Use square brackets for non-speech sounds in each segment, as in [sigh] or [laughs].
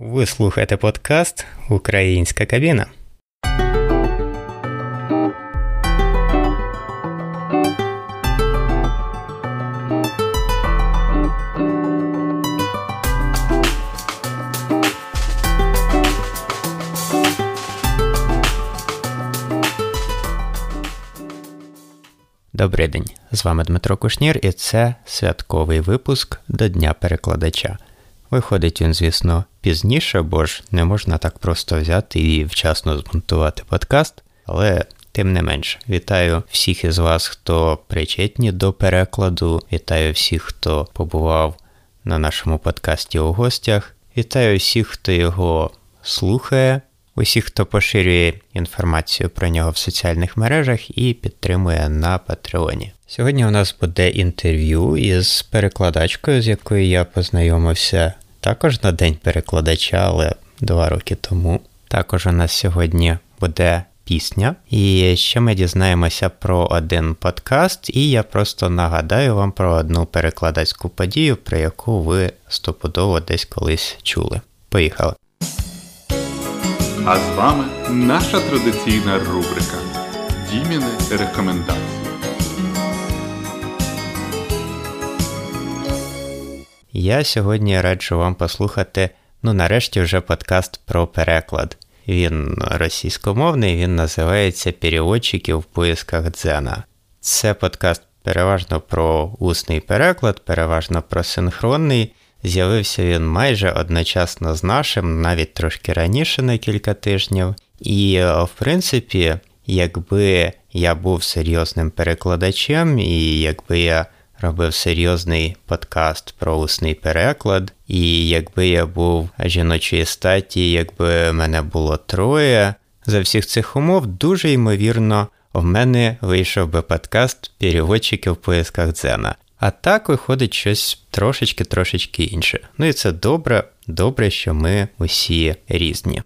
Ви слухаєте подкаст Українська кабіна. Добрий день, з вами Дмитро Кушнір, і це святковий випуск до Дня перекладача. Виходить він, звісно, пізніше, бо ж не можна так просто взяти і вчасно змонтувати подкаст, але тим не менш, вітаю всіх із вас, хто причетні до перекладу. Вітаю всіх, хто побував на нашому подкасті у гостях. Вітаю всіх, хто його слухає, усіх, хто поширює інформацію про нього в соціальних мережах і підтримує на Патреоні. Сьогодні у нас буде інтерв'ю із перекладачкою, з якою я познайомився також на день перекладача, але два роки тому. Також у нас сьогодні буде пісня, і ще ми дізнаємося про один подкаст, і я просто нагадаю вам про одну перекладацьку подію, про яку ви стопудово десь колись чули. Поїхали! А з вами наша традиційна рубрика Діміни рекомендації. Я сьогодні раджу вам послухати, ну нарешті, вже подкаст про переклад. Він російськомовний, він називається Переводчики в поисках дзена. Це подкаст переважно про усний переклад, переважно про синхронний. З'явився він майже одночасно з нашим, навіть трошки раніше на кілька тижнів. І, в принципі, якби я був серйозним перекладачем, і якби я робив серйозний подкаст про усний переклад, і якби я був жіночої статі, якби мене було троє, за всіх цих умов дуже ймовірно в мене вийшов би подкаст переводчики в поисках дзена. А так виходить щось трошечки-трошечки інше. Ну і це добре, добре, що ми усі різні.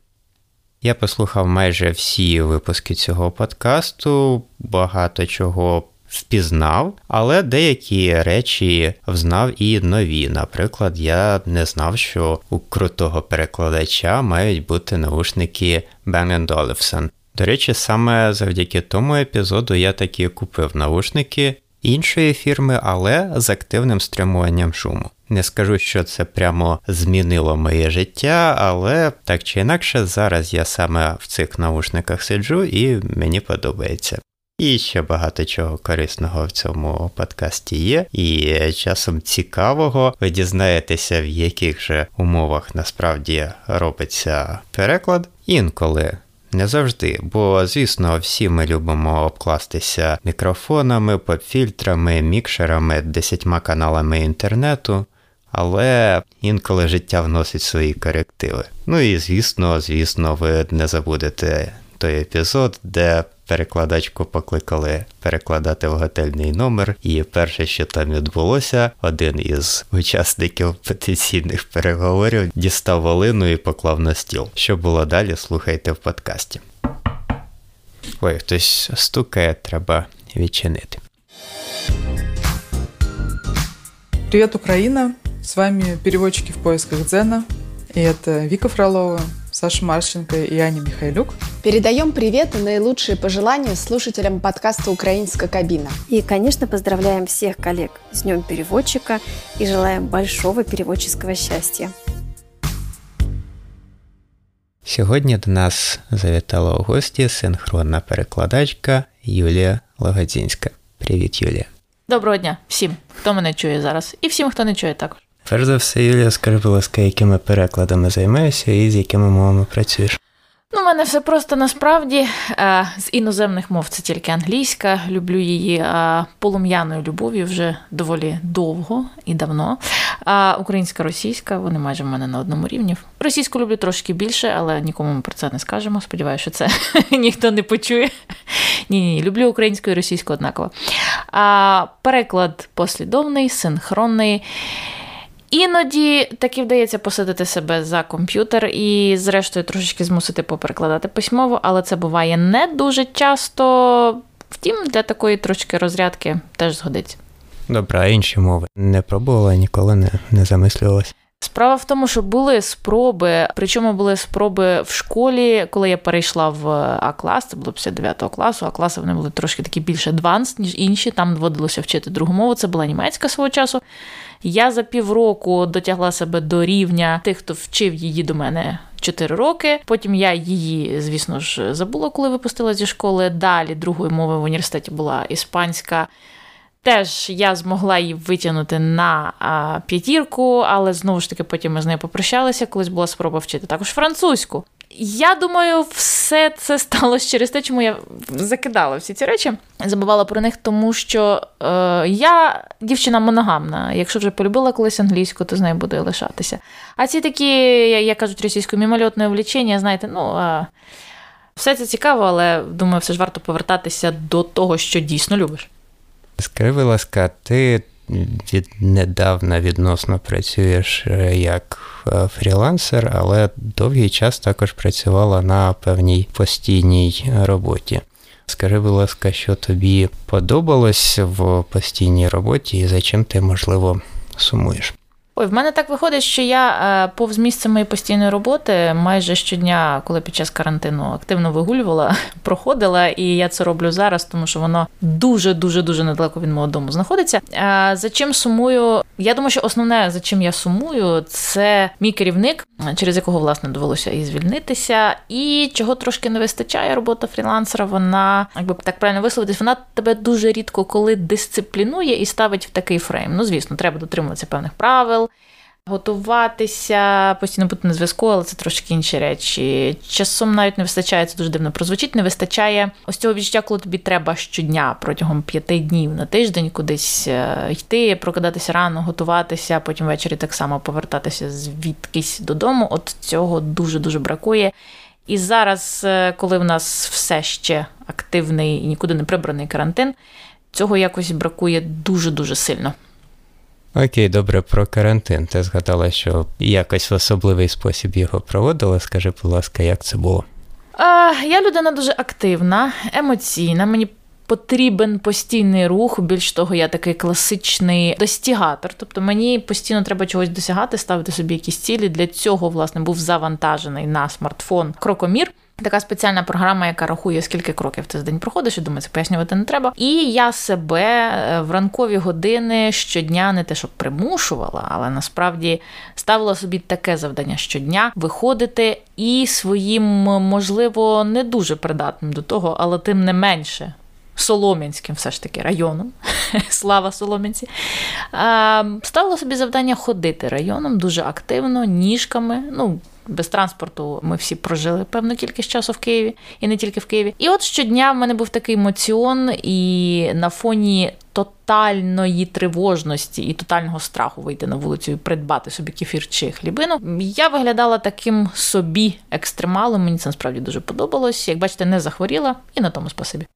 Я послухав майже всі випуски цього подкасту, багато чого впізнав, але деякі речі взнав і нові. Наприклад, я не знав, що у крутого перекладача мають бути наушники Bang Olufsen. До речі, саме завдяки тому епізоду я таки купив наушники іншої фірми, але з активним стримуванням шуму. Не скажу, що це прямо змінило моє життя, але так чи інакше, зараз я саме в цих наушниках сиджу і мені подобається. І ще багато чого корисного в цьому подкасті є, і часом цікавого ви дізнаєтеся, в яких же умовах насправді робиться переклад. Інколи не завжди, бо, звісно, всі ми любимо обкластися мікрофонами, попфільтрами, мікшерами, десятьма каналами інтернету, але інколи життя вносить свої корективи. Ну і звісно, звісно, ви не забудете той епізод, де перекладачку покликали перекладати в готельний номер, і перше, що там відбулося, один із учасників петиційних переговорів дістав волину і поклав на стіл. Що було далі, слухайте в подкасті. Ой, хтось стукає, треба відчинити. Привет, Украина! С вами переводчики в поисках Дзена. И это Вика Фролова, Саша Марченко и Аня Михайлюк. Передаем привет и наилучшие пожелания слушателям подкаста «Украинская кабина». И, конечно, поздравляем всех коллег с Днем переводчика и желаем большого переводческого счастья. Сьогодні до нас завітала у гості синхронна перекладачка Юлія Логодзінська. Привіт, Юлія. Доброго дня всім, хто мене чує зараз, і всім, хто не чує також. Перш за все, Юлія, скажи, будь ласка, якими перекладами займаєшся і з якими мовами працюєш? Ну, у мене все просто насправді е, з іноземних мов це тільки англійська. Люблю її е, полум'яною любов'ю вже доволі довго і давно. А українська, російська, вони майже в мене на одному рівні. Російську люблю трошки більше, але нікому ми про це не скажемо. Сподіваюся, що це [laughs] ніхто не почує. Ні, ні, люблю українську і російську однаково. А переклад послідовний, синхронний. Іноді таки вдається посадити себе за комп'ютер і, зрештою, трошечки змусити поперекладати письмово, але це буває не дуже часто. Втім, для такої трошки розрядки теж згодиться. Добре, а інші мови не пробувала, ніколи не, не замислювалася. Справа в тому, що були спроби, причому були спроби в школі, коли я перейшла в А клас, це було 59 класу, а класи вони були трошки такі більше адванс, ніж інші. Там доводилося вчити другу мову. Це була німецька свого часу. Я за півроку дотягла себе до рівня тих, хто вчив її до мене 4 роки. Потім я її, звісно ж, забула, коли випустила зі школи. Далі другою мовою в університеті була іспанська. Теж я змогла її витягнути на а, п'ятірку, але знову ж таки потім ми з нею попрощалися, колись була спроба вчити також французьку. Я думаю, все це сталося через те, чому я закидала всі ці речі, забувала про них, тому що е, я дівчина моногамна. Якщо вже полюбила колись англійську, то з нею буду лишатися. А ці такі, як кажуть російською, мімольотне влічення, знаєте, ну. Е, все це цікаво, але думаю, все ж варто повертатися до того, що дійсно любиш. Скажи, будь ласка, ти віднедавна відносно працюєш е, як е, фрілансер, але довгий час також працювала на певній постійній роботі. Скажи, будь ласка, що тобі подобалось в постійній роботі і за чим ти, можливо, сумуєш? Ой, в мене так виходить, що я е, повз місце моєї постійної роботи майже щодня, коли під час карантину активно вигулювала, [laughs] проходила, і я це роблю зараз, тому що воно дуже дуже дуже недалеко від мого дому знаходиться. Е, за чим сумую? Я думаю, що основне за чим я сумую, це мій керівник, через якого власне довелося і звільнитися, і чого трошки не вистачає робота фрілансера. Вона, якби так правильно висловитись, вона тебе дуже рідко коли дисциплінує і ставить в такий фрейм. Ну звісно, треба дотримуватися певних правил готуватися, постійно бути на зв'язку, але це трошки інші речі. Часом навіть не вистачає, це дуже дивно прозвучить, не вистачає ось цього відчуття, коли тобі треба щодня протягом п'яти днів на тиждень кудись е, йти, прокидатися рано, готуватися, потім ввечері так само повертатися звідкись додому. От цього дуже-дуже бракує. І зараз, е, коли в нас все ще активний і нікуди не прибраний карантин, цього якось бракує дуже-дуже сильно. Окей, добре, про карантин. Ти згадала, що якось в особливий спосіб його проводила. Скажи, будь ласка, як це було? А, Я людина дуже активна, емоційна. Мені потрібен постійний рух. Більш того, я такий класичний достігатор. Тобто мені постійно треба чогось досягати, ставити собі якісь цілі. Для цього, власне, був завантажений на смартфон крокомір. Така спеціальна програма, яка рахує, скільки кроків ти за день проходиш, і думаю, це пояснювати не треба. І я себе е, в ранкові години щодня не те, щоб примушувала, але насправді ставила собі таке завдання щодня виходити і своїм, можливо, не дуже придатним до того, але тим не менше. Солом'янським, все ж таки, районом, [laughs] слава Солом'янці, ставила собі завдання ходити районом дуже активно, ніжками. ну, без транспорту ми всі прожили певну кількість часу в Києві і не тільки в Києві. І от щодня в мене був такий емоціон, і на фоні тотальної тривожності і тотального страху вийти на вулицю і придбати собі кефір чи хлібину. Я виглядала таким собі екстремалом. Мені це насправді дуже подобалось. Як бачите, не захворіла, і на тому спасибі.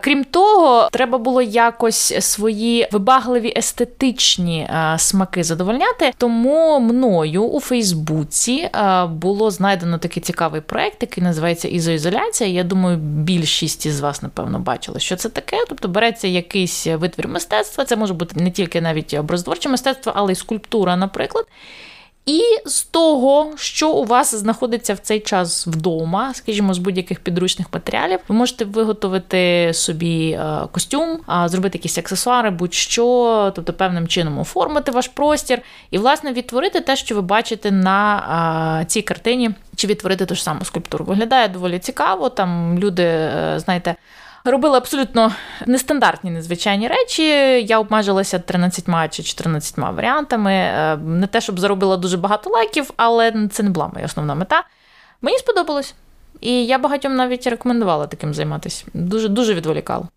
Крім того, треба було якось свої вибагливі естетичні смаки задовольняти. Тому мною у Фейсбуці було знайдено такий цікавий проект, який називається Ізоізоляція. Я думаю, більшість із вас, напевно, бачили, що це таке. Тобто береться якийсь витвір мистецтва. Це може бути не тільки навіть образотворче мистецтво, але й скульптура, наприклад. І з того, що у вас знаходиться в цей час вдома, скажімо, з будь-яких підручних матеріалів, ви можете виготовити собі е, костюм, зробити якісь аксесуари, будь-що, тобто певним чином оформити ваш простір і, власне, відтворити те, що ви бачите на цій картині, чи відтворити ту ж саму скульптуру. Виглядає доволі цікаво. Там люди, е, знаєте робила абсолютно нестандартні незвичайні речі. Я обмежилася 13 чи 14 варіантами. Е, не те, щоб заробила дуже багато лайків, але це не була моя основна мета. Мені сподобалось. І я багатьом навіть рекомендувала таким займатися. Дуже дуже відволікало.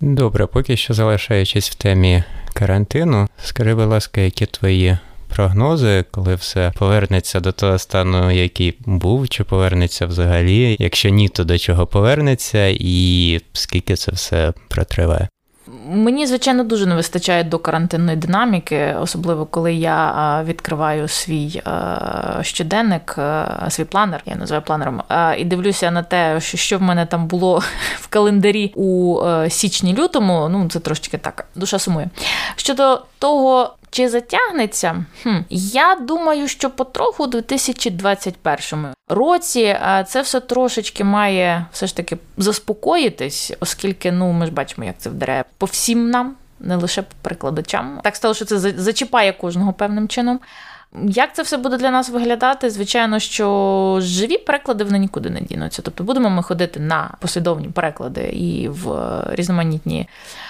Добре, поки що залишаючись в темі карантину, скажи, будь ласка, які твої прогнози, коли все повернеться до того стану, який був, чи повернеться взагалі. Якщо ні, то до чого повернеться, і скільки це все протриває. Мені, звичайно, дуже не вистачає до карантинної динаміки, особливо коли я відкриваю свій щоденник, свій планер, я називаю планером, і дивлюся на те, що в мене там було [laughs] в календарі у січні-лютому. Ну, це трошечки так, душа сумує. Щодо того, Чи затягнеться? Хм. Я думаю, що потроху у 2021 році це все трошечки має все ж таки заспокоїтись, оскільки ну ми ж бачимо, як це вдаряє по всім нам, не лише по перекладачам. Так стало, що це зачіпає кожного певним чином. Як це все буде для нас виглядати? Звичайно, що живі переклади вони нікуди не дінуться. Тобто будемо ми ходити на послідовні переклади і в різноманітні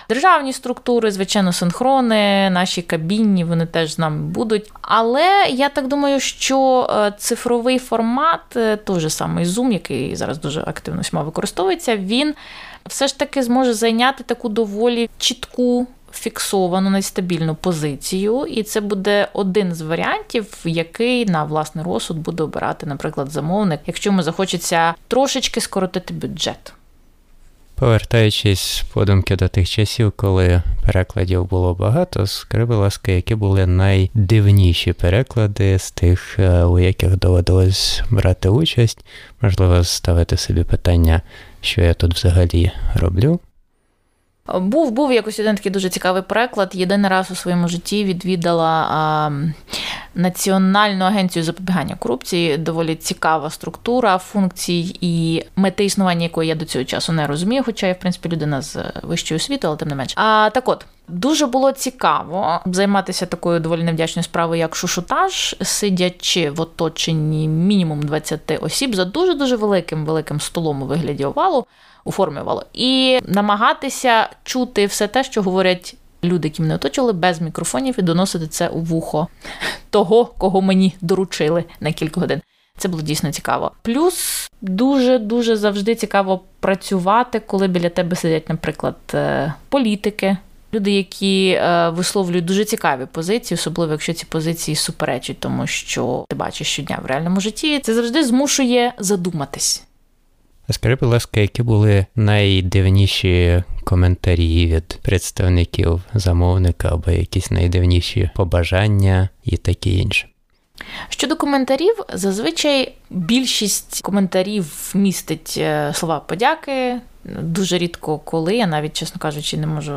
державні структури, звичайно, синхрони, наші кабінні, вони теж з нами будуть. Але я так думаю, що е, цифровий формат, е, той же самий Zoom, який зараз дуже активно всіма використовується, він все ж таки зможе зайняти таку доволі чітку фіксовану нестабільну позицію, і це буде один з варіантів, який на власний розсуд буде обирати, наприклад, замовник, якщо йому захочеться трошечки скоротити бюджет. Повертаючись подумки до тих часів, коли перекладів було багато, скажи, будь ласка, які були найдивніші переклади з тих, е, у яких доводилось брати участь, можливо, ставити собі питання, що я тут взагалі роблю. Був був якось один такий дуже цікавий переклад. Єдиний раз у своєму житті відвідала а, Національну агенцію запобігання корупції. Доволі цікава структура функцій і мети існування, якої я до цього часу не розумію, хоча я, в принципі, людина з вищою освітою, але тим не менш. А так от. Дуже було цікаво займатися такою доволі невдячною справою, як шушутаж, сидячи в оточенні мінімум 20 осіб за дуже дуже великим великим столом у вигляді овалу у формі овалу, і намагатися чути все те, що говорять люди, які мене оточували, без мікрофонів, і доносити це у вухо того, кого мені доручили на кілька годин. Це було дійсно цікаво. Плюс дуже дуже завжди цікаво працювати, коли біля тебе сидять, наприклад, е, політики. Люди, які е, висловлюють дуже цікаві позиції, особливо якщо ці позиції суперечать, тому що ти бачиш щодня в реальному житті, це завжди змушує задуматись. Скажи, будь ласка, які були найдивніші коментарі від представників замовника або якісь найдивніші побажання і таке інше? Щодо коментарів, зазвичай більшість коментарів містить е, слова подяки. Дуже рідко коли, я навіть, чесно кажучи, не можу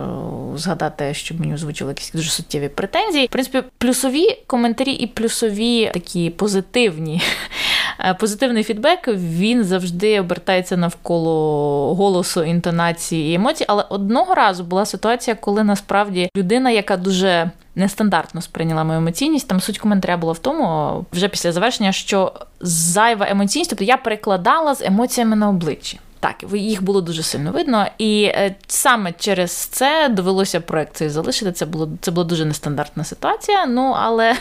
згадати, щоб мені озвучили якісь дуже суттєві претензії. В принципі, плюсові коментарі і плюсові такі позитивні [laughs] позитивний фідбек він завжди обертається навколо голосу, інтонації і емоцій. Але одного разу була ситуація, коли насправді людина, яка дуже нестандартно сприйняла мою емоційність, там суть коментаря була в тому, вже після завершення, що зайва емоційність, тобто я перекладала з емоціями на обличчі. Так, їх було дуже сильно видно, і е, саме через це довелося проект цей залишити. Це було це була дуже нестандартна ситуація. Ну але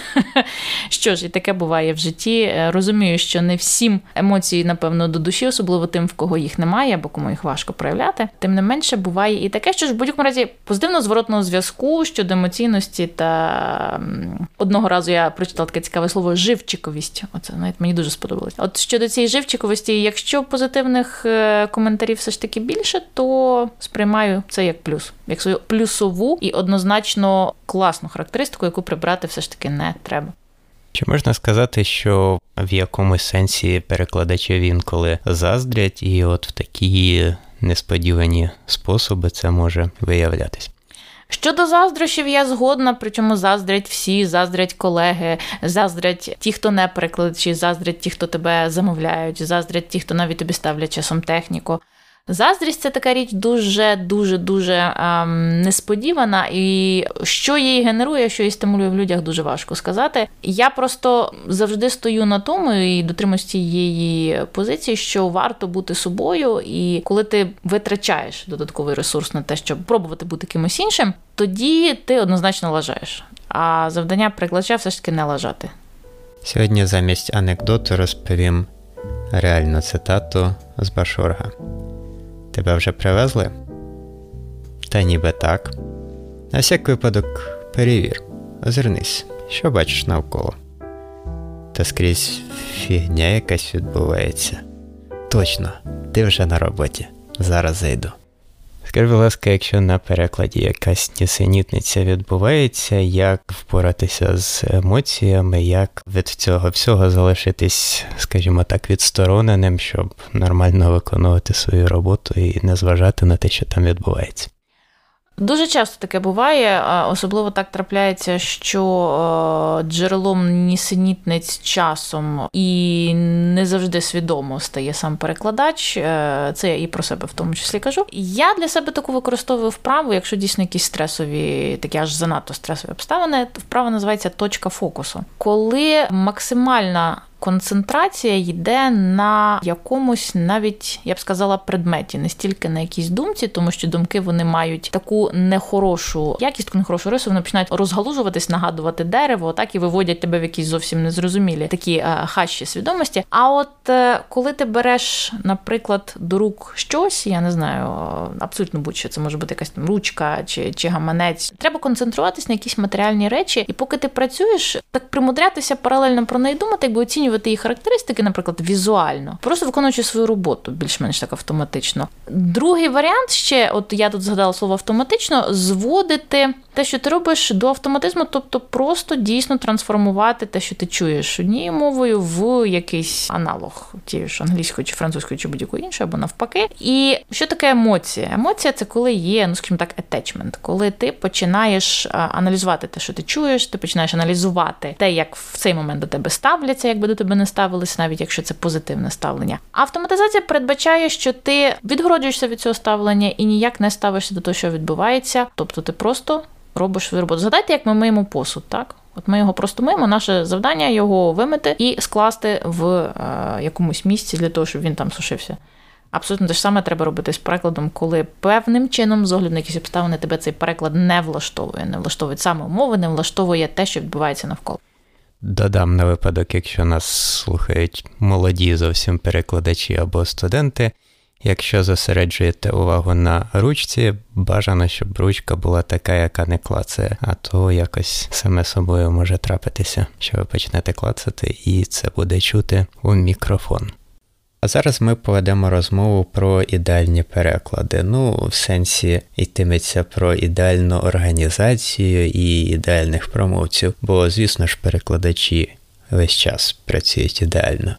[laughs] що ж, і таке буває в житті. Е, розумію, що не всім емоції, напевно, до душі, особливо тим, в кого їх немає, або кому їх важко проявляти. Тим не менше, буває і таке, що ж в будь-якому разі позитивно зворотного зв'язку щодо емоційності. Та одного разу я прочитала таке цікаве слово живчиковість. Оце навіть мені дуже сподобалось. От щодо цієї живчиковості, якщо позитивних е, коментарів все ж таки більше, то сприймаю це як плюс, як свою плюсову і однозначно класну характеристику, яку прибрати все ж таки не треба. Чи можна сказати, що в якомусь сенсі перекладачі він коли заздрять, і от в такі несподівані способи це може виявлятись? Щодо заздрощів, я згодна, причому заздрять всі, заздрять колеги, заздрять ті, хто не перекладачі, заздрять ті, хто тебе замовляють, заздрять ті, хто навіть тобі ставлять часом техніку. Заздрість це така річ дуже дуже дуже ем, несподівана, і що її генерує, що її стимулює в людях, дуже важко сказати. Я просто завжди стою на тому і дотримуюсь цієї позиції, що варто бути собою, і коли ти витрачаєш додатковий ресурс на те, щоб пробувати бути кимось іншим, тоді ти однозначно лажаєш. А завдання перекладача все ж таки не лажати. Сьогодні замість анекдоту розповім реальну цитату з Башорга. Тебе вже привезли? Та ніби так. На всяк випадок перевір, озирнись, що бачиш навколо. Та скрізь фігня якась відбувається. Точно, ти вже на роботі. Зараз зайду. Скажи, будь ласка, якщо на перекладі якась нісенітниця відбувається, як впоратися з емоціями, як від цього всього залишитись, скажімо так, відстороненим, щоб нормально виконувати свою роботу і не зважати на те, що там відбувається? Дуже часто таке буває, особливо так трапляється, що джерелом нісенітниць часом і не завжди свідомо стає сам перекладач. Е, це я і про себе в тому числі кажу. Я для себе таку використовую вправу, якщо дійсно якісь стресові, такі аж занадто стресові обставини, вправа називається точка фокусу, коли максимальна концентрація йде на якомусь навіть, я б сказала, предметі, не стільки на якійсь думці, тому що думки вони мають таку нехорошу якість, нехорошу рису, вони починають розгалужуватись, нагадувати дерево, так і виводять тебе в якісь зовсім незрозумілі такі е, хащі свідомості. А от е, коли ти береш, наприклад, до рук щось, я не знаю, абсолютно будь-що це може бути якась там ручка чи, чи гаманець, треба концентруватись на якісь матеріальні речі, і поки ти працюєш, так примудрятися паралельно про неї думати, якби оцінювати оцінювати її характеристики, наприклад, візуально, просто виконуючи свою роботу більш-менш так автоматично. Другий варіант ще, от я тут згадала слово автоматично, зводити те, що ти робиш до автоматизму, тобто просто дійсно трансформувати те, що ти чуєш однією мовою, в якийсь аналог тієї ж англійської чи французької, чи будь-якої іншої, або навпаки. І що таке емоція? Емоція це коли є, ну скажімо так, attachment, коли ти починаєш аналізувати те, що ти чуєш, ти починаєш аналізувати те, як в цей момент до тебе ставляться, якби до тебе не ставились, навіть якщо це позитивне ставлення. Автоматизація передбачає, що ти відгороджуєшся від цього ставлення і ніяк не ставишся до того, що відбувається, тобто ти просто робиш свою роботу. Згадайте, як ми миємо посуд, так? От ми його просто миємо, наше завдання його вимити і скласти в е, якомусь місці для того, щоб він там сушився. Абсолютно те ж саме треба робити з перекладом, коли певним чином, з огляду на якісь обставини, тебе цей переклад не влаштовує, не влаштовує саме умови, не влаштовує те, що відбувається навколо. Додам на випадок, якщо нас слухають молоді зовсім перекладачі або студенти. Якщо зосереджуєте увагу на ручці, бажано, щоб ручка була така, яка не клацає, а то якось саме собою може трапитися, що ви почнете клацати, і це буде чути у мікрофон. А зараз ми поведемо розмову про ідеальні переклади. Ну, в сенсі йтиметься про ідеальну організацію і ідеальних промовців, бо, звісно ж, перекладачі весь час працюють ідеально.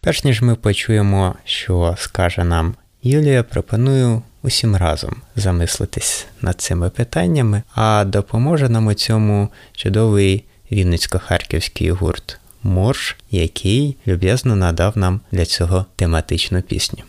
Перш ніж ми почуємо, що скаже нам Юлія, пропоную усім разом замислитись над цими питаннями, а допоможе нам у цьому чудовий вінницько-харківський гурт Морж, який люб'язно надав нам для цього тематичну пісню.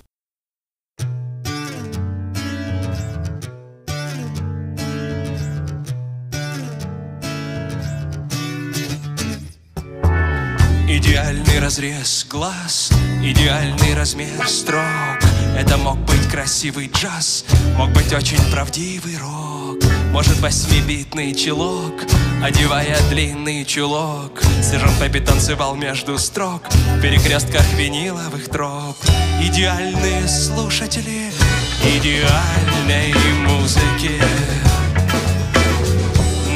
Разрез глаз, идеальный размер строк. Это мог быть красивый джаз, мог быть очень правдивый рок. Может восьмибитный чулок, одевая длинный чулок. Сержант Пеппи танцевал между строк В перекрестках виниловых троп. Идеальные слушатели идеальной музыки.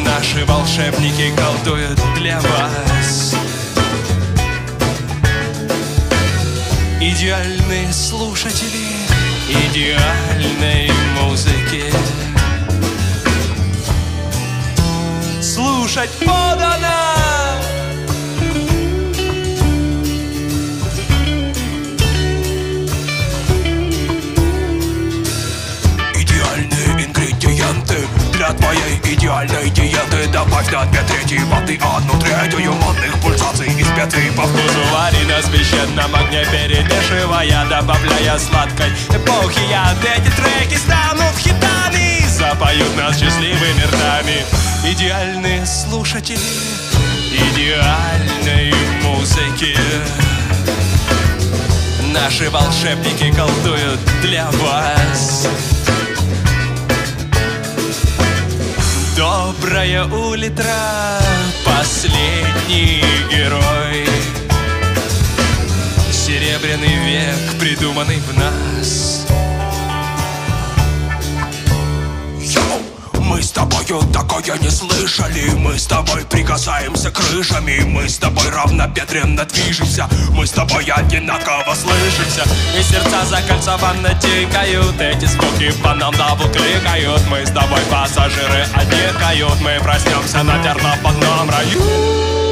Наши волшебники колдуют для вас Идеальные слушатели идеальной музыки. Слушать подано для твоей идеальной диеты. Добавь на две трети воды, одну третью модных пульсаций из специй По вкусу вари на священном огне перемешивая Добавляя сладкой эпохи. Яд Эти треки станут хитами Запоют нас счастливыми ртами. Идеальные слушатели идеальной музыки. Наши волшебники колдуют для вас Добрая улитра, последний герой. Серебряный век, придуманный в нас Мы с тобою такое не слышали. Мы с тобой прикасаемся крышами. Мы с тобой равнобедренно движемся. Мы с тобой одинаково слышимся. И сердца закольцованно тикают. Эти звуки по нам кликают Мы с тобой пассажиры отдыхают Мы проснемся на терноподном раю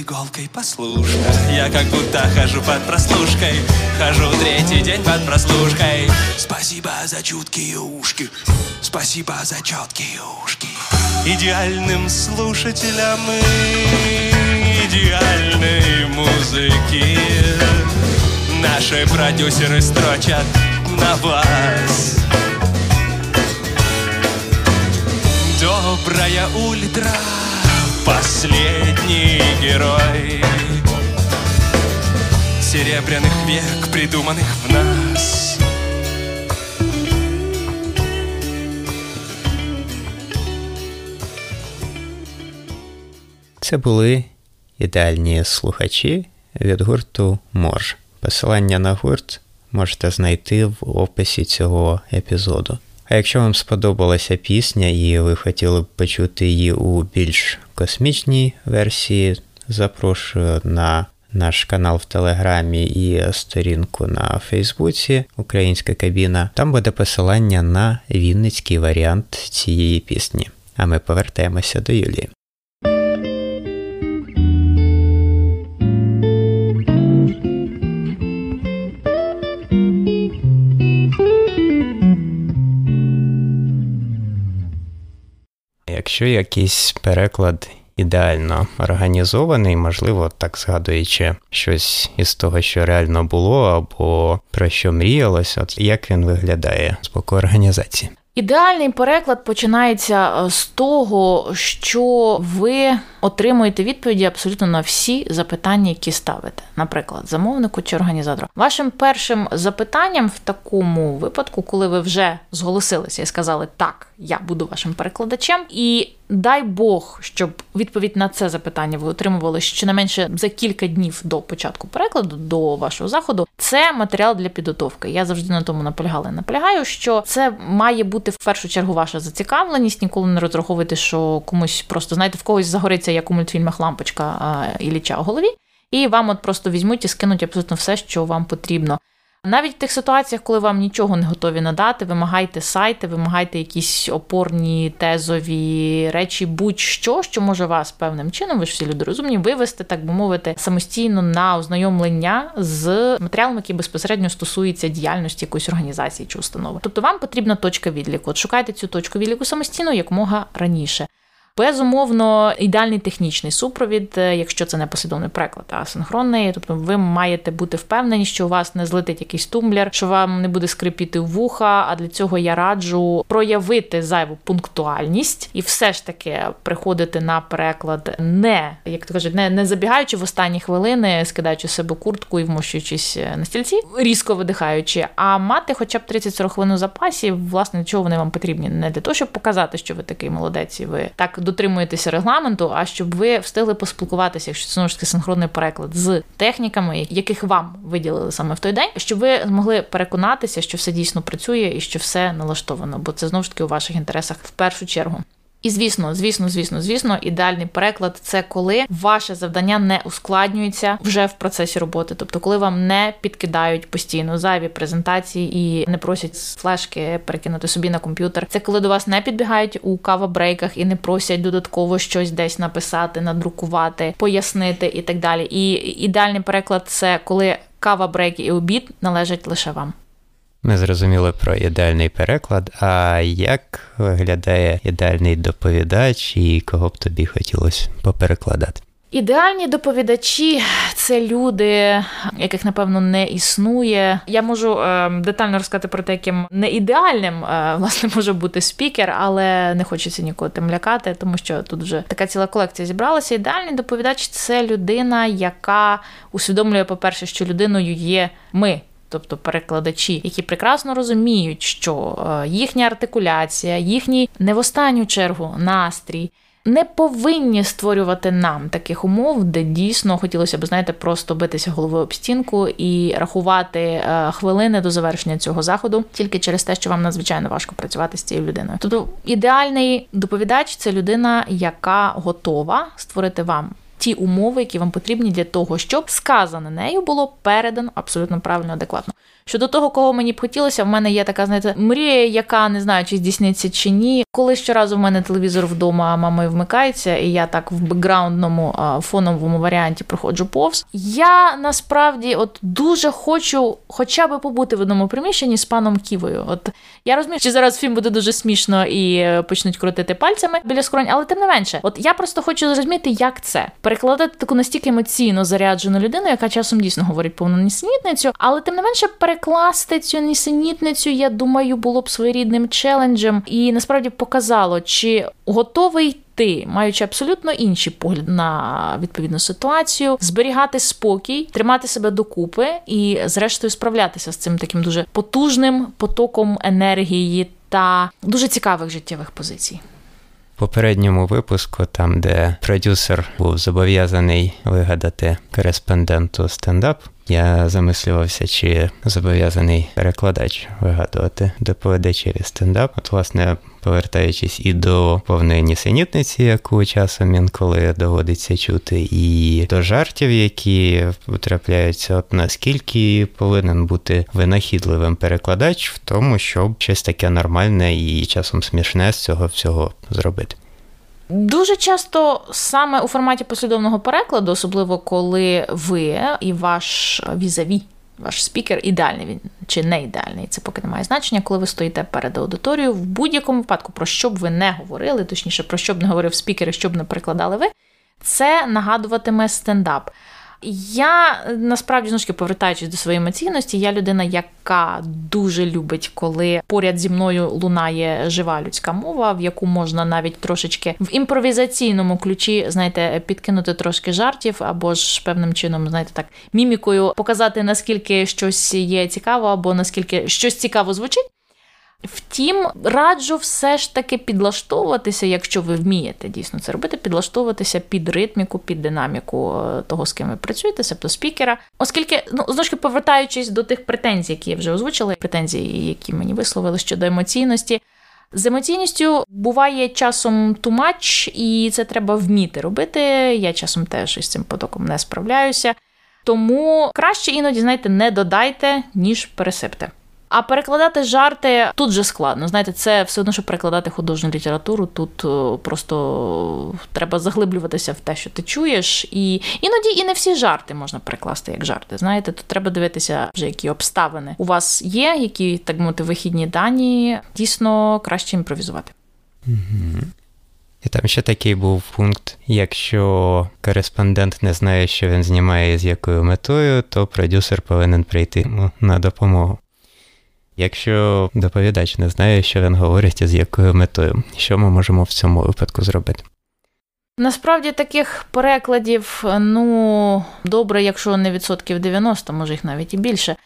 иголкой послушно Я как будто хожу под прослушкой Хожу третий день под прослушкой. Спасибо за чуткие ушки Спасибо за четкие ушки. Идеальным слушателям и идеальной музыки Наши продюсеры строчат на вас. Добрая ультра, последний герой Серебряных век, придуманных в нас Це були ідеальні слухачі від гурту Мож. Посилання на гурт можете знайти в описі цього епізоду. А якщо вам сподобалася пісня і ви хотіли б почути її у більш космічній версії, запрошую на наш канал в Телеграмі і сторінку на Фейсбуці Українська кабіна. Там буде посилання на вінницький варіант цієї пісні. А ми повертаємося до Юлії. Якщо якийсь переклад ідеально організований, можливо, так згадуючи щось із того, що реально було, або про що мріялося, от як він виглядає з боку організації? Ідеальний переклад починається е, з того, що ви отримуєте відповіді абсолютно на всі запитання, які ставите, наприклад, замовнику чи організатору. Вашим першим запитанням в такому випадку, коли ви вже зголосилися і сказали так, я буду вашим перекладачем, і дай Бог, щоб відповідь на це запитання ви отримували щонайменше за кілька днів до початку перекладу, до вашого заходу. Це матеріал для підготовки. Я завжди на тому наполягала. і Наполягаю, що це має бути в першу чергу ваша зацікавленість. Ніколи не розраховуйте, що комусь просто знаєте, в когось загориться як у мультфільмах лампочка Ілліча у голові. І вам от просто візьмуть і скинуть абсолютно все, що вам потрібно. Навіть в тих ситуаціях, коли вам нічого не готові надати, вимагайте сайти, вимагайте якісь опорні тезові речі, будь-що, що може вас певним чином, ви ж всі люди розумні, вивести, так би мовити, самостійно на ознайомлення з матеріалом, який безпосередньо стосується діяльності якоїсь організації чи установи. Тобто вам потрібна точка відліку. От шукайте цю точку відліку самостійно якомога раніше. Безумовно, ідеальний технічний супровід, е, якщо це не послідовний переклад, а синхронний. Тобто ви маєте бути впевнені, що у вас не злетить якийсь тумблер, що вам не буде скрипіти вуха. А для цього я раджу проявити зайву пунктуальність і все ж таки приходити на переклад, не як то кажуть, не, не забігаючи в останні хвилини, скидаючи себе куртку і вмощуючись е, на стільці, різко видихаючи, а мати хоча б 30-40 хвилин у запасі, власне, для чого вони вам потрібні? Не для того, щоб показати, що ви такий молодець, і ви так дотримуєтеся регламенту, а щоб ви встигли поспілкуватися, якщо це знову ж таки синхронний переклад з техніками, яких вам виділили саме в той день, щоб ви змогли переконатися, що все дійсно працює і що все налаштовано, бо це знову ж таки у ваших інтересах в першу чергу. І звісно, звісно, звісно, звісно, ідеальний переклад це коли ваше завдання не ускладнюється вже в процесі роботи, тобто, коли вам не підкидають постійно зайві презентації і не просять флешки перекинути собі на комп'ютер. Це коли до вас не підбігають у кава-брейках і не просять додатково щось десь написати, надрукувати, пояснити і так далі. І ідеальний переклад це коли кава, брейк і обід належать лише вам. Ми зрозуміли про ідеальний переклад. А як виглядає ідеальний доповідач і кого б тобі хотілося поперекладати? Ідеальні доповідачі це люди, яких напевно не існує. Я можу е, детально розказати про те, яким не ідеальним е, [laughs] власне може бути спікер, але не хочеться нікого тим лякати, тому що тут вже така ціла колекція зібралася. Ідеальний доповідач це людина, яка усвідомлює, по-перше, що людиною є ми тобто перекладачі, які прекрасно розуміють, що е, їхня артикуляція, їхній не в останню чергу настрій. Не повинні створювати нам таких умов, де дійсно хотілося б, знаєте, просто битися головою об стінку і рахувати е, хвилини до завершення цього заходу тільки через те, що вам надзвичайно важко працювати з цією людиною. Тобто ідеальний доповідач це людина, яка готова створити вам ті умови, які вам потрібні для того, щоб сказане нею було передано абсолютно правильно, адекватно. Щодо того, кого мені б хотілося, в мене є така, знаєте, мрія, яка не знаю, чи здійсниться чи ні. Коли щоразу в мене телевізор вдома мамою вмикається, і я так в бекграундному фоновому варіанті проходжу повз. Я насправді от дуже хочу хоча б побути в одному приміщенні з паном Ківою. От я розумію, що зараз фільм буде дуже смішно і е, почнуть крутити пальцями біля скронь, але тим не менше, от я просто хочу зрозуміти, як це перекладати таку настільки емоційно заряджену людину, яка часом дійсно говорить повну нісенітницю, але тим не менше перекласти цю нісенітницю, я думаю, було б своєрідним челенджем, і насправді показало, чи готовий ти, маючи абсолютно інші погляди на відповідну ситуацію, зберігати спокій, тримати себе докупи і, зрештою, справлятися з цим таким дуже потужним потоком енергії та дуже цікавих життєвих позицій. Попередньому випуску, там де продюсер був зобов'язаний вигадати кореспонденту стендап, я замислювався, чи зобов'язаний перекладач вигадувати доповідачеві стендап. От, власне, повертаючись і до повної нісенітниці, яку часом інколи доводиться чути, і до жартів, які потрапляються, от наскільки повинен бути винахідливим перекладач в тому, щоб щось таке нормальне і часом смішне з цього всього зробити. Дуже часто саме у форматі послідовного перекладу, особливо коли ви і ваш візаві, ваш спікер ідеальний він чи не ідеальний, це поки не має значення, коли ви стоїте перед аудиторією, в будь-якому випадку, про що б ви не говорили, точніше, про що б не говорив спікер і що б не перекладали ви, це нагадуватиме стендап. Я насправді знову ж повертаючись до своєї емоційності, я людина, яка дуже любить, коли поряд зі мною лунає жива людська мова, в яку можна навіть трошечки в імпровізаційному ключі, знаєте, підкинути трошки жартів, або ж певним чином, знаєте, так, мімікою показати наскільки щось є цікаво, або наскільки щось цікаво звучить. Втім, раджу все ж таки підлаштовуватися, якщо ви вмієте дійсно це робити, підлаштовуватися під ритміку, під динаміку е, того, з ким ви працюєте, тобто спікера. Оскільки, ну знову ж повертаючись до тих претензій, які я вже озвучила, претензії, які мені висловили щодо емоційності. З емоційністю буває часом тумач, і це треба вміти робити. Я часом теж із цим потоком не справляюся. Тому краще іноді, знаєте, не додайте, ніж пересипте. А перекладати жарти тут же складно. Знаєте, це все одно, що перекладати художню літературу. Тут е, просто треба заглиблюватися в те, що ти чуєш, і іноді і не всі жарти можна перекласти як жарти. Знаєте, тут треба дивитися, вже які обставини у вас є, які так мовити вихідні дані. Дійсно краще імпровізувати. І там ще такий був пункт: якщо кореспондент не знає, що він знімає з якою метою, то продюсер повинен прийти йому на допомогу. Якщо доповідач не знає, що він говорить і з якою метою, що ми можемо в цьому випадку зробити? Насправді таких перекладів, ну, добре, якщо не відсотків 90, може їх навіть і більше.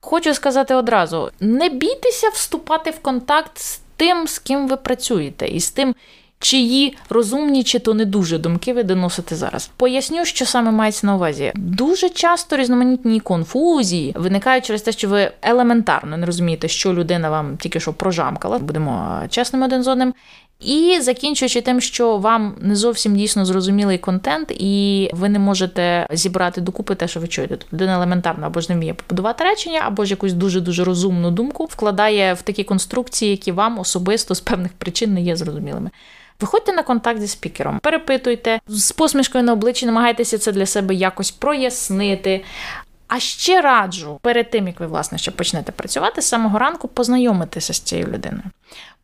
Хочу сказати одразу: не бійтеся вступати в контакт з тим, з ким ви працюєте, і з тим, чиї розумні чи то не дуже думки ви доносите зараз. Поясню, що саме мається на увазі. Дуже часто різноманітні конфузії виникають через те, що ви елементарно не розумієте, що людина вам тільки що прожамкала. Будемо чесними один з одним. І закінчуючи тим, що вам не зовсім дійсно зрозумілий контент, і ви не можете зібрати докупи те, що ви чуєте. Тобто людина елементарно або ж не вміє побудувати речення, або ж якусь дуже дуже розумну думку вкладає в такі конструкції, які вам особисто з певних причин не є зрозумілими. Виходьте на контакт зі спікером, перепитуйте з посмішкою на обличчі, намагайтеся це для себе якось прояснити. А ще раджу перед тим, як ви, власне, ще почнете працювати з самого ранку, познайомитися з цією людиною.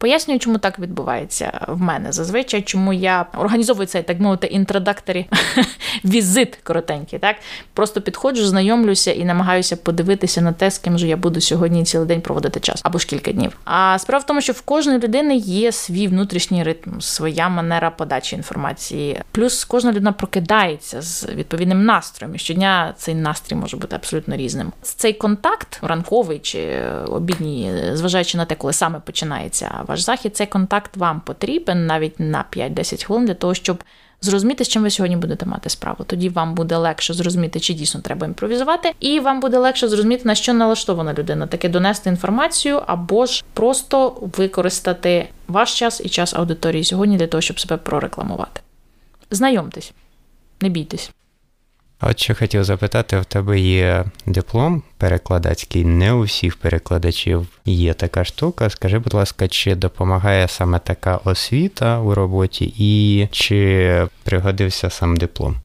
Пояснюю, чому так відбувається в мене зазвичай, чому я організовую цей, так мовити, інтродакторі [laughs] візит коротенький. Так? Просто підходжу, знайомлюся і намагаюся подивитися на те, з ким же я буду сьогодні цілий день проводити час або ж кілька днів. А справа в тому, що в кожної людини є свій внутрішній ритм, своя манера подачі інформації. Плюс кожна людина прокидається з відповідним настроєм. І щодня цей настрій може бути абсолютно різним. Цей контакт ранковий чи обідній, зважаючи на те, коли саме починається ваш захід, цей контакт вам потрібен навіть на 5-10 хвилин для того, щоб зрозуміти, з чим ви сьогодні будете мати справу. Тоді вам буде легше зрозуміти, чи дійсно треба імпровізувати, і вам буде легше зрозуміти, на що налаштована людина, таке донести інформацію або ж просто використати ваш час і час аудиторії сьогодні для того, щоб себе прорекламувати. Знайомтесь. не бійтесь. А от що хотів запитати, в тебе є диплом перекладацький, не у всіх перекладачів є така штука. Скажи, будь ласка, чи допомагає саме така освіта у роботі, і чи пригодився сам диплом?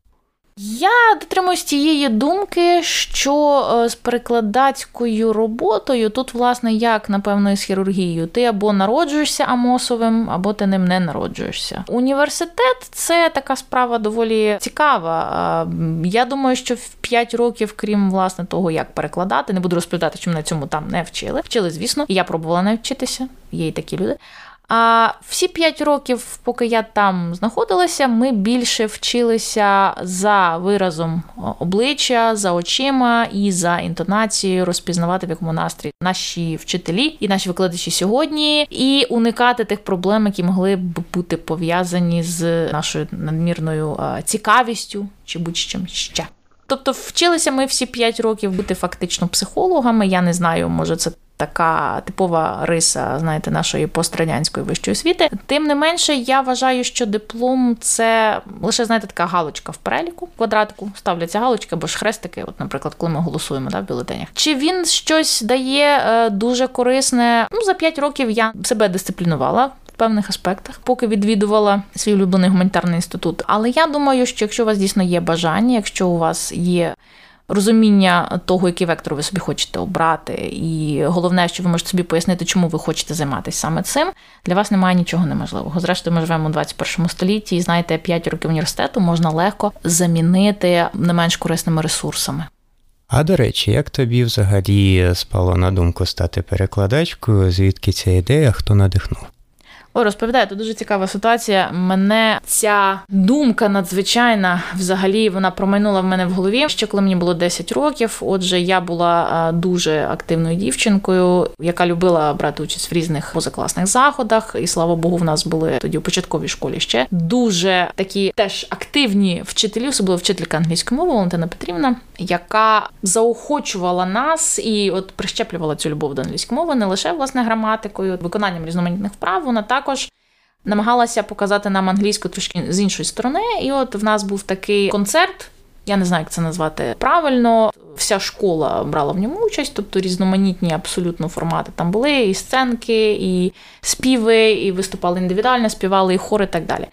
Я дотримуюсь тієї думки, що е, з перекладацькою роботою тут, власне, як напевно, з хірургією, ти або народжуєшся амосовим, або ти ним не народжуєшся. Університет це така справа доволі цікава. Я думаю, що в 5 років, крім власне того, як перекладати, не буду розповідати, чому на цьому там не вчили. Вчили, звісно, і я пробувала навчитися. Є й такі люди. А всі п'ять років, поки я там знаходилася, ми більше вчилися за виразом обличчя, за очима і за інтонацією розпізнавати в якому настрій наші вчителі і наші викладачі сьогодні, і уникати тих проблем, які могли б бути пов'язані з нашою надмірною цікавістю чи будь-чим ще. Тобто вчилися ми всі п'ять років бути фактично психологами. Я не знаю, може це така типова риса, знаєте, нашої пострадянської вищої освіти. Тим не менше, я вважаю, що диплом це лише знаєте така галочка в переліку квадратику. Ставляться галочки або ж хрестики. От, наприклад, коли ми голосуємо да, в бюлетенях. Чи він щось дає е, дуже корисне? Ну за 5 років я себе дисциплінувала. В певних аспектах, поки відвідувала свій улюблений гуманітарний інститут. Але я думаю, що якщо у вас дійсно є бажання, якщо у вас є розуміння того, який вектор ви собі хочете обрати, і головне, що ви можете собі пояснити, чому ви хочете займатися саме цим. Для вас немає нічого неможливого. Зрештою, ми живемо у 21 столітті, і знаєте, 5 років університету можна легко замінити не менш корисними ресурсами. А до речі, як тобі взагалі спало на думку стати перекладачкою? Звідки ця ідея? Хто надихнув? Ой, розповідаю, тут дуже цікава ситуація. Мене ця думка надзвичайна взагалі вона промайнула в мене в голові ще коли мені було 10 років. Отже, я була дуже активною дівчинкою, яка любила брати участь в різних позакласних заходах. І слава Богу, в нас були тоді у початковій школі ще дуже такі теж активні вчителі, особливо вчителька англійської мови Валентина Петрівна, яка заохочувала нас і от прищеплювала цю любов до англійської мови не лише власне граматикою, виконанням різноманітних вправ. Вона також намагалася показати нам англійську трошки з іншої сторони. І от в нас був такий концерт. Я не знаю, як це назвати правильно. Вся школа брала в ньому участь, тобто різноманітні абсолютно формати там були, і сценки, і співи, і виступали індивідуально, співали, і хори, і так далі.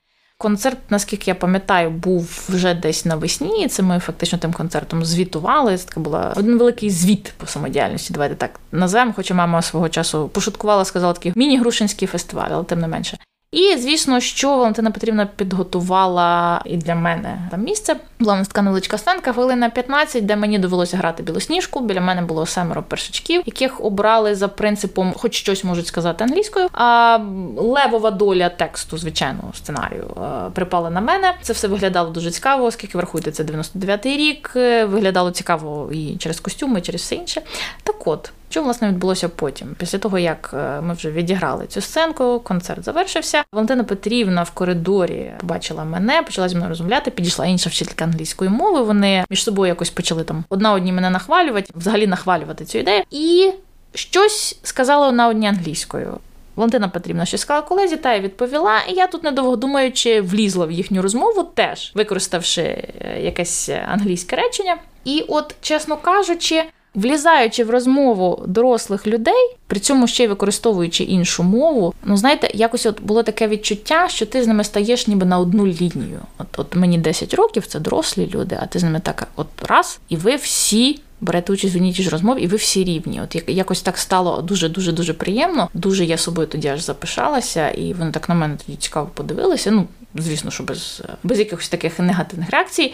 Концерт, наскільки я пам'ятаю, був вже десь навесні. Це ми фактично тим концертом звітували. Це була один великий звіт по самодіяльності. Давайте так назвемо. Хоча мама свого часу пошуткувала, сказала такий міні-грушинський фестиваль, але тим не менше. І звісно, що Валентина Петрівна підготувала і для мене там місце. Була така невеличка сценка, хвилина 15, де мені довелося грати білосніжку. Біля мене було семеро першачків, яких обрали за принципом, хоч щось можуть сказати англійською. А левова доля тексту, звичайно, сценарію припала на мене. Це все виглядало дуже цікаво, оскільки врахуйте, це 99-й рік. Виглядало цікаво і через костюми, і через все інше. Так от. Що власне відбулося потім? Після того, як е, ми вже відіграли цю сценку, концерт завершився. Валентина Петрівна в коридорі побачила мене, почала зі мною розмовляти. Підійшла інша вчителька англійської мови. Вони між собою якось почали там одна одні мене нахвалювати, взагалі нахвалювати цю ідею. І щось сказала одна одні англійською. Валентина Петрівна щось сказала колезі, та я відповіла. І я тут недовго думаючи, влізла в їхню розмову, теж використавши е, якесь англійське речення. І, от, чесно кажучи. Влізаючи в розмову дорослих людей, при цьому ще й використовуючи іншу мову, ну знаєте, якось от було таке відчуття, що ти з ними стаєш ніби на одну лінію. От от мені 10 років, це дорослі люди, а ти з ними так от раз, і ви всі. Берете участь в одній ж розмові, і ви всі рівні. От якось так стало дуже дуже дуже приємно. Дуже я собою тоді аж запишалася, і вони так на мене тоді цікаво подивилися. Ну, звісно, що без без якихось таких негативних реакцій.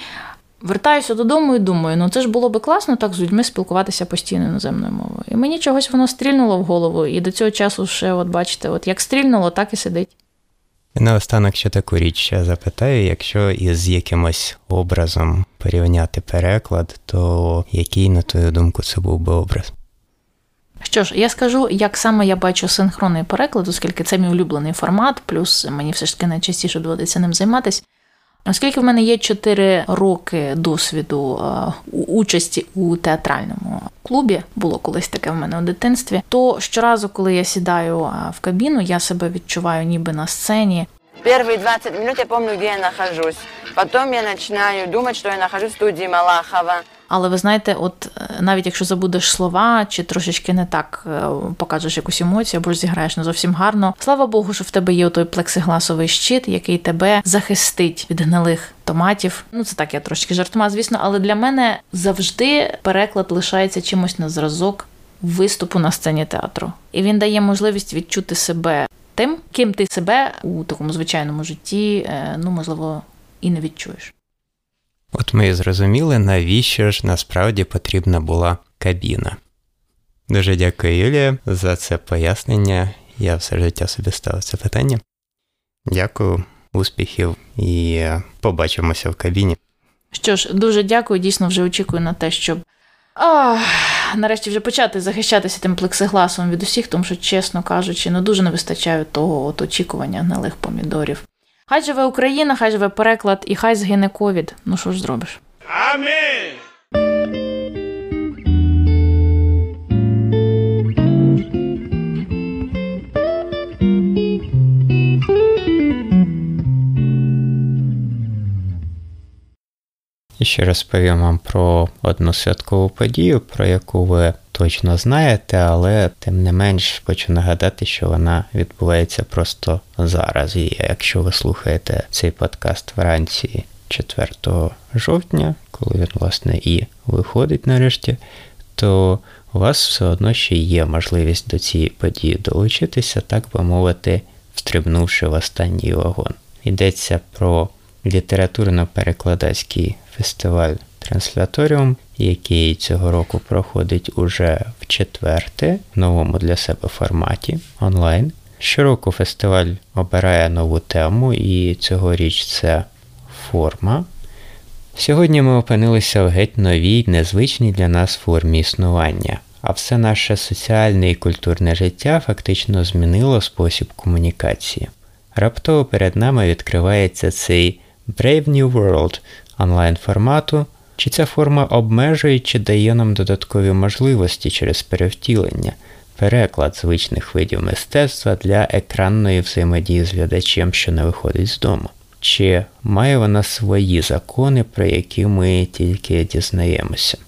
Вертаюся додому і думаю, ну це ж було би класно так з людьми спілкуватися постійно іноземною мовою. І мені чогось воно стрільнуло в голову, і до цього часу ще, от бачите, от як стрільнуло, так і сидить. Наостанок ще таку річ ще запитаю: якщо із якимось образом порівняти переклад, то який, на твою думку, це був би образ? Що ж, я скажу, як саме я бачу синхронний переклад, оскільки це мій улюблений формат, плюс мені все ж таки найчастіше доводиться ним займатися. Оскільки в мене є 4 роки досвіду участі у театральному клубі, було колись таке в мене у дитинстві, то щоразу, коли я сідаю в кабіну, я себе відчуваю ніби на сцені. Первые 20 минут я помню, где я нахожусь. Потом я начинаю думать, что я нахожусь в студии Малахова. Але ви знаєте, от е, навіть якщо забудеш слова, чи трошечки не так е, покажеш якусь емоцію, або ж зіграєш не зовсім гарно. Слава Богу, що в тебе є той плексигласовий щит, який тебе захистить від гнилих томатів. Ну це так, я трошки жартома, звісно, але для мене завжди переклад лишається чимось на зразок виступу на сцені театру, і він дає можливість відчути себе тим, ким ти себе у такому звичайному житті, е, ну можливо, і не відчуєш. От ми і зрозуміли, навіщо ж насправді потрібна була кабіна. Дуже дякую, Юлія, за це пояснення. Я все життя собі ставив це питання. Дякую, успіхів і побачимося в кабіні. Що ж, дуже дякую. Дійсно, вже очікую на те, щоб Ах, нарешті вже почати захищатися тим плексигласом від усіх, тому що, чесно кажучи, ну дуже не вистачає того от очікування гнилих помідорів. Хай живе Україна, хай живе переклад, і хай згине ковід. Ну що ж зробиш? Амінь! І ще розповім вам про одну святкову подію, про яку ви точно знаєте, але тим не менш хочу нагадати, що вона відбувається просто зараз. І якщо ви слухаєте цей подкаст вранці 4 жовтня, коли він, власне, і виходить нарешті, то у вас все одно ще є можливість до цієї події долучитися, так би мовити, встрибнувши в останній вагон. Йдеться про літературно-перекладацький фестиваль Трансляторіум, який цього року проходить уже в четверте в новому для себе форматі онлайн. Щороку фестиваль обирає нову тему, і цьогоріч це форма. Сьогодні ми опинилися в геть новій, незвичній для нас формі існування, а все наше соціальне і культурне життя фактично змінило спосіб комунікації. Раптово перед нами відкривається цей Brave New World онлайн формату, чи ця форма обмежує чи дає нам додаткові можливості через перевтілення, переклад звичних видів мистецтва для екранної взаємодії з глядачем, що не виходить з дому. Чи має вона свої закони, про які ми тільки дізнаємося?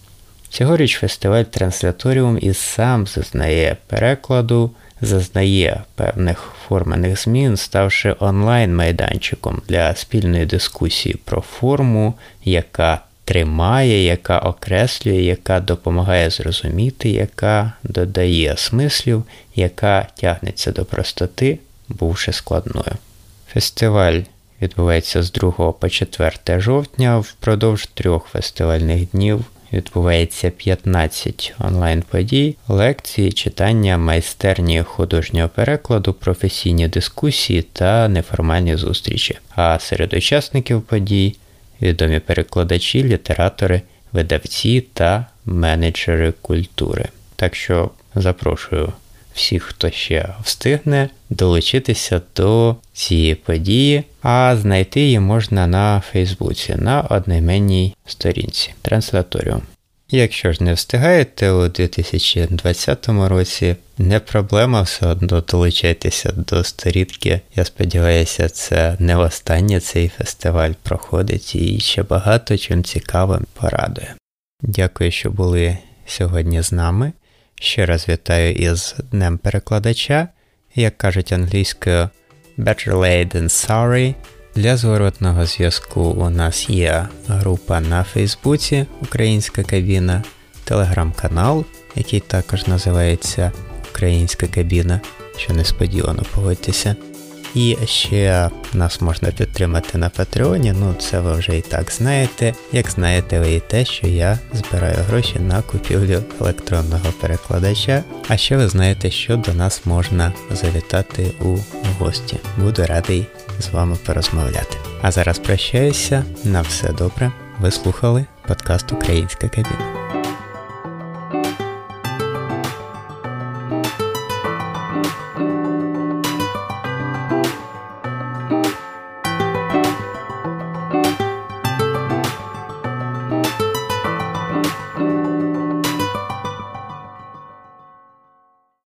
Цьогоріч фестиваль Трансляторіум і сам зазнає перекладу, зазнає певних формених змін, ставши онлайн-майданчиком для спільної дискусії про форму, яка тримає, яка окреслює, яка допомагає зрозуміти, яка додає смислів, яка тягнеться до простоти, бувши складною. Фестиваль відбувається з 2 по 4 жовтня впродовж трьох фестивальних днів відбувається 15 онлайн-подій, лекції, читання, майстерні художнього перекладу, професійні дискусії та неформальні зустрічі. А серед учасників подій відомі перекладачі, літератори, видавці та менеджери культури. Так що запрошую всіх, хто ще встигне долучитися до цієї події, а знайти її можна на Фейсбуці на одноіменній сторінці Трансляторіум. Якщо ж не встигаєте у 2020 році, не проблема, все одно долучайтеся до сторінки. Я сподіваюся, це не востаннє цей фестиваль проходить і ще багато чим цікавим порадує. Дякую, що були сьогодні з нами. Ще раз вітаю із Днем перекладача, як кажуть англійською Better late than sorry. Для зворотного зв'язку у нас є група на Фейсбуці Українська кабіна, телеграм-канал, який також називається Українська кабіна, що несподівано погодьтеся. І ще нас можна підтримати на Патреоні, ну це ви вже і так знаєте. Як знаєте ви і те, що я збираю гроші на купівлю електронного перекладача. А ще ви знаєте, що до нас можна завітати у гості. Буду радий з вами порозмовляти. А зараз прощаюся. На все добре. Ви слухали подкаст Українська кабіна.